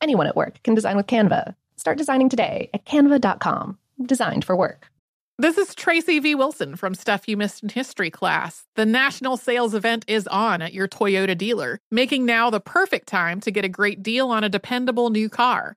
Anyone at work can design with Canva. Start designing today at canva.com. Designed for work. This is Tracy V. Wilson from Stuff You Missed in History class. The national sales event is on at your Toyota dealer, making now the perfect time to get a great deal on a dependable new car.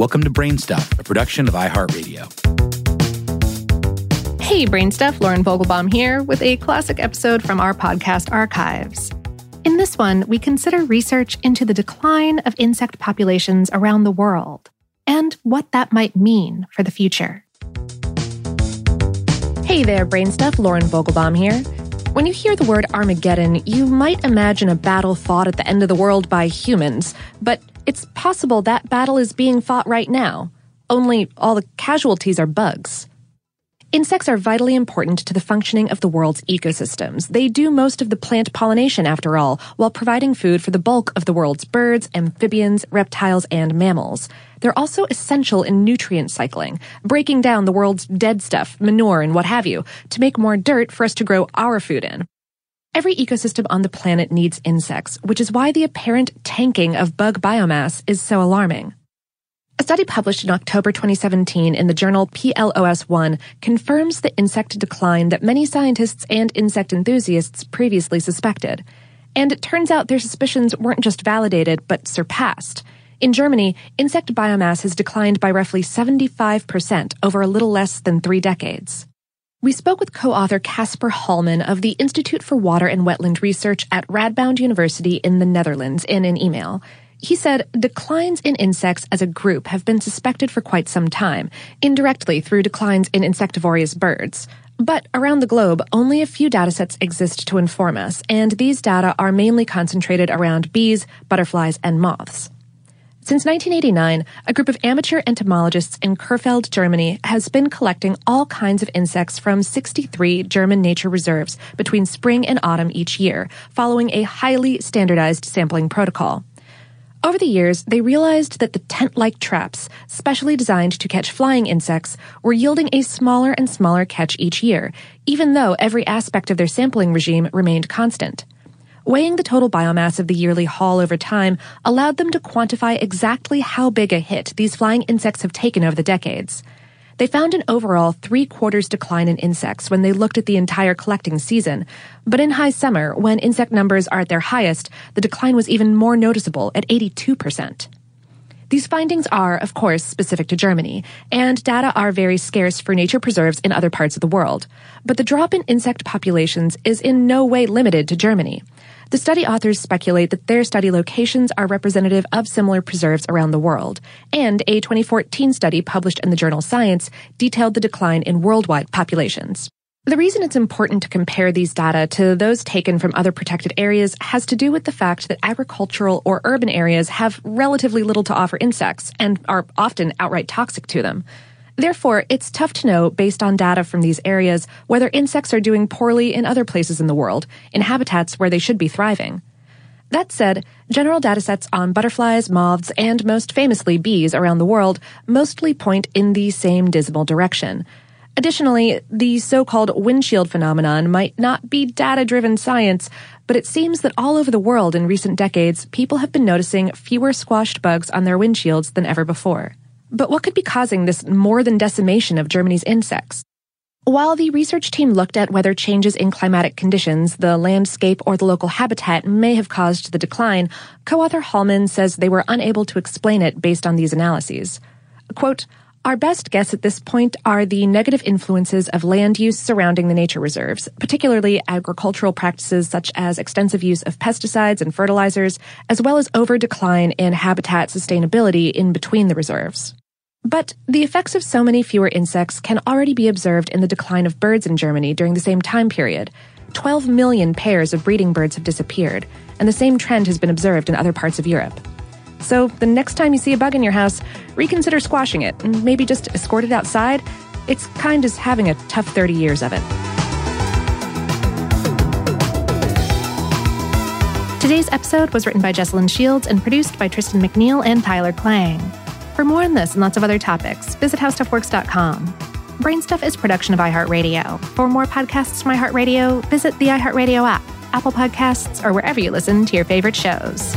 Welcome to Brainstuff, a production of iHeartRadio. Hey, Brainstuff, Lauren Vogelbaum here with a classic episode from our podcast archives. In this one, we consider research into the decline of insect populations around the world and what that might mean for the future. Hey there, Brainstuff, Lauren Vogelbaum here. When you hear the word Armageddon, you might imagine a battle fought at the end of the world by humans, but it's possible that battle is being fought right now, only all the casualties are bugs. Insects are vitally important to the functioning of the world's ecosystems. They do most of the plant pollination, after all, while providing food for the bulk of the world's birds, amphibians, reptiles, and mammals. They're also essential in nutrient cycling, breaking down the world's dead stuff, manure, and what have you, to make more dirt for us to grow our food in. Every ecosystem on the planet needs insects, which is why the apparent tanking of bug biomass is so alarming. A study published in October 2017 in the journal PLOS One confirms the insect decline that many scientists and insect enthusiasts previously suspected. And it turns out their suspicions weren't just validated, but surpassed. In Germany, insect biomass has declined by roughly 75% over a little less than three decades. We spoke with co-author Caspar Hallmann of the Institute for Water and Wetland Research at Radboud University in the Netherlands in an email. He said declines in insects as a group have been suspected for quite some time, indirectly through declines in insectivorous birds. But around the globe, only a few datasets exist to inform us, and these data are mainly concentrated around bees, butterflies, and moths. Since 1989, a group of amateur entomologists in Krefeld, Germany, has been collecting all kinds of insects from 63 German nature reserves between spring and autumn each year, following a highly standardized sampling protocol. Over the years, they realized that the tent-like traps, specially designed to catch flying insects, were yielding a smaller and smaller catch each year, even though every aspect of their sampling regime remained constant. Weighing the total biomass of the yearly haul over time allowed them to quantify exactly how big a hit these flying insects have taken over the decades. They found an overall three quarters decline in insects when they looked at the entire collecting season. But in high summer, when insect numbers are at their highest, the decline was even more noticeable at 82%. These findings are, of course, specific to Germany, and data are very scarce for nature preserves in other parts of the world. But the drop in insect populations is in no way limited to Germany. The study authors speculate that their study locations are representative of similar preserves around the world, and a 2014 study published in the journal Science detailed the decline in worldwide populations. The reason it's important to compare these data to those taken from other protected areas has to do with the fact that agricultural or urban areas have relatively little to offer insects and are often outright toxic to them. Therefore, it's tough to know, based on data from these areas, whether insects are doing poorly in other places in the world, in habitats where they should be thriving. That said, general datasets on butterflies, moths, and most famously bees around the world mostly point in the same dismal direction. Additionally, the so-called windshield phenomenon might not be data-driven science, but it seems that all over the world in recent decades, people have been noticing fewer squashed bugs on their windshields than ever before. But what could be causing this more than decimation of Germany's insects? While the research team looked at whether changes in climatic conditions, the landscape, or the local habitat may have caused the decline, co-author Hallmann says they were unable to explain it based on these analyses. Quote, our best guess at this point are the negative influences of land use surrounding the nature reserves, particularly agricultural practices such as extensive use of pesticides and fertilizers, as well as over decline in habitat sustainability in between the reserves. But the effects of so many fewer insects can already be observed in the decline of birds in Germany during the same time period. 12 million pairs of breeding birds have disappeared, and the same trend has been observed in other parts of Europe. So the next time you see a bug in your house, reconsider squashing it and maybe just escort it outside. It's kind as having a tough 30 years of it. Today's episode was written by Jesslyn Shields and produced by Tristan McNeil and Tyler Klang. For more on this and lots of other topics, visit howstuffworks.com. Brainstuff is production of iHeartRadio. For more podcasts from iHeartRadio, visit the iHeartRadio app, Apple Podcasts, or wherever you listen to your favorite shows.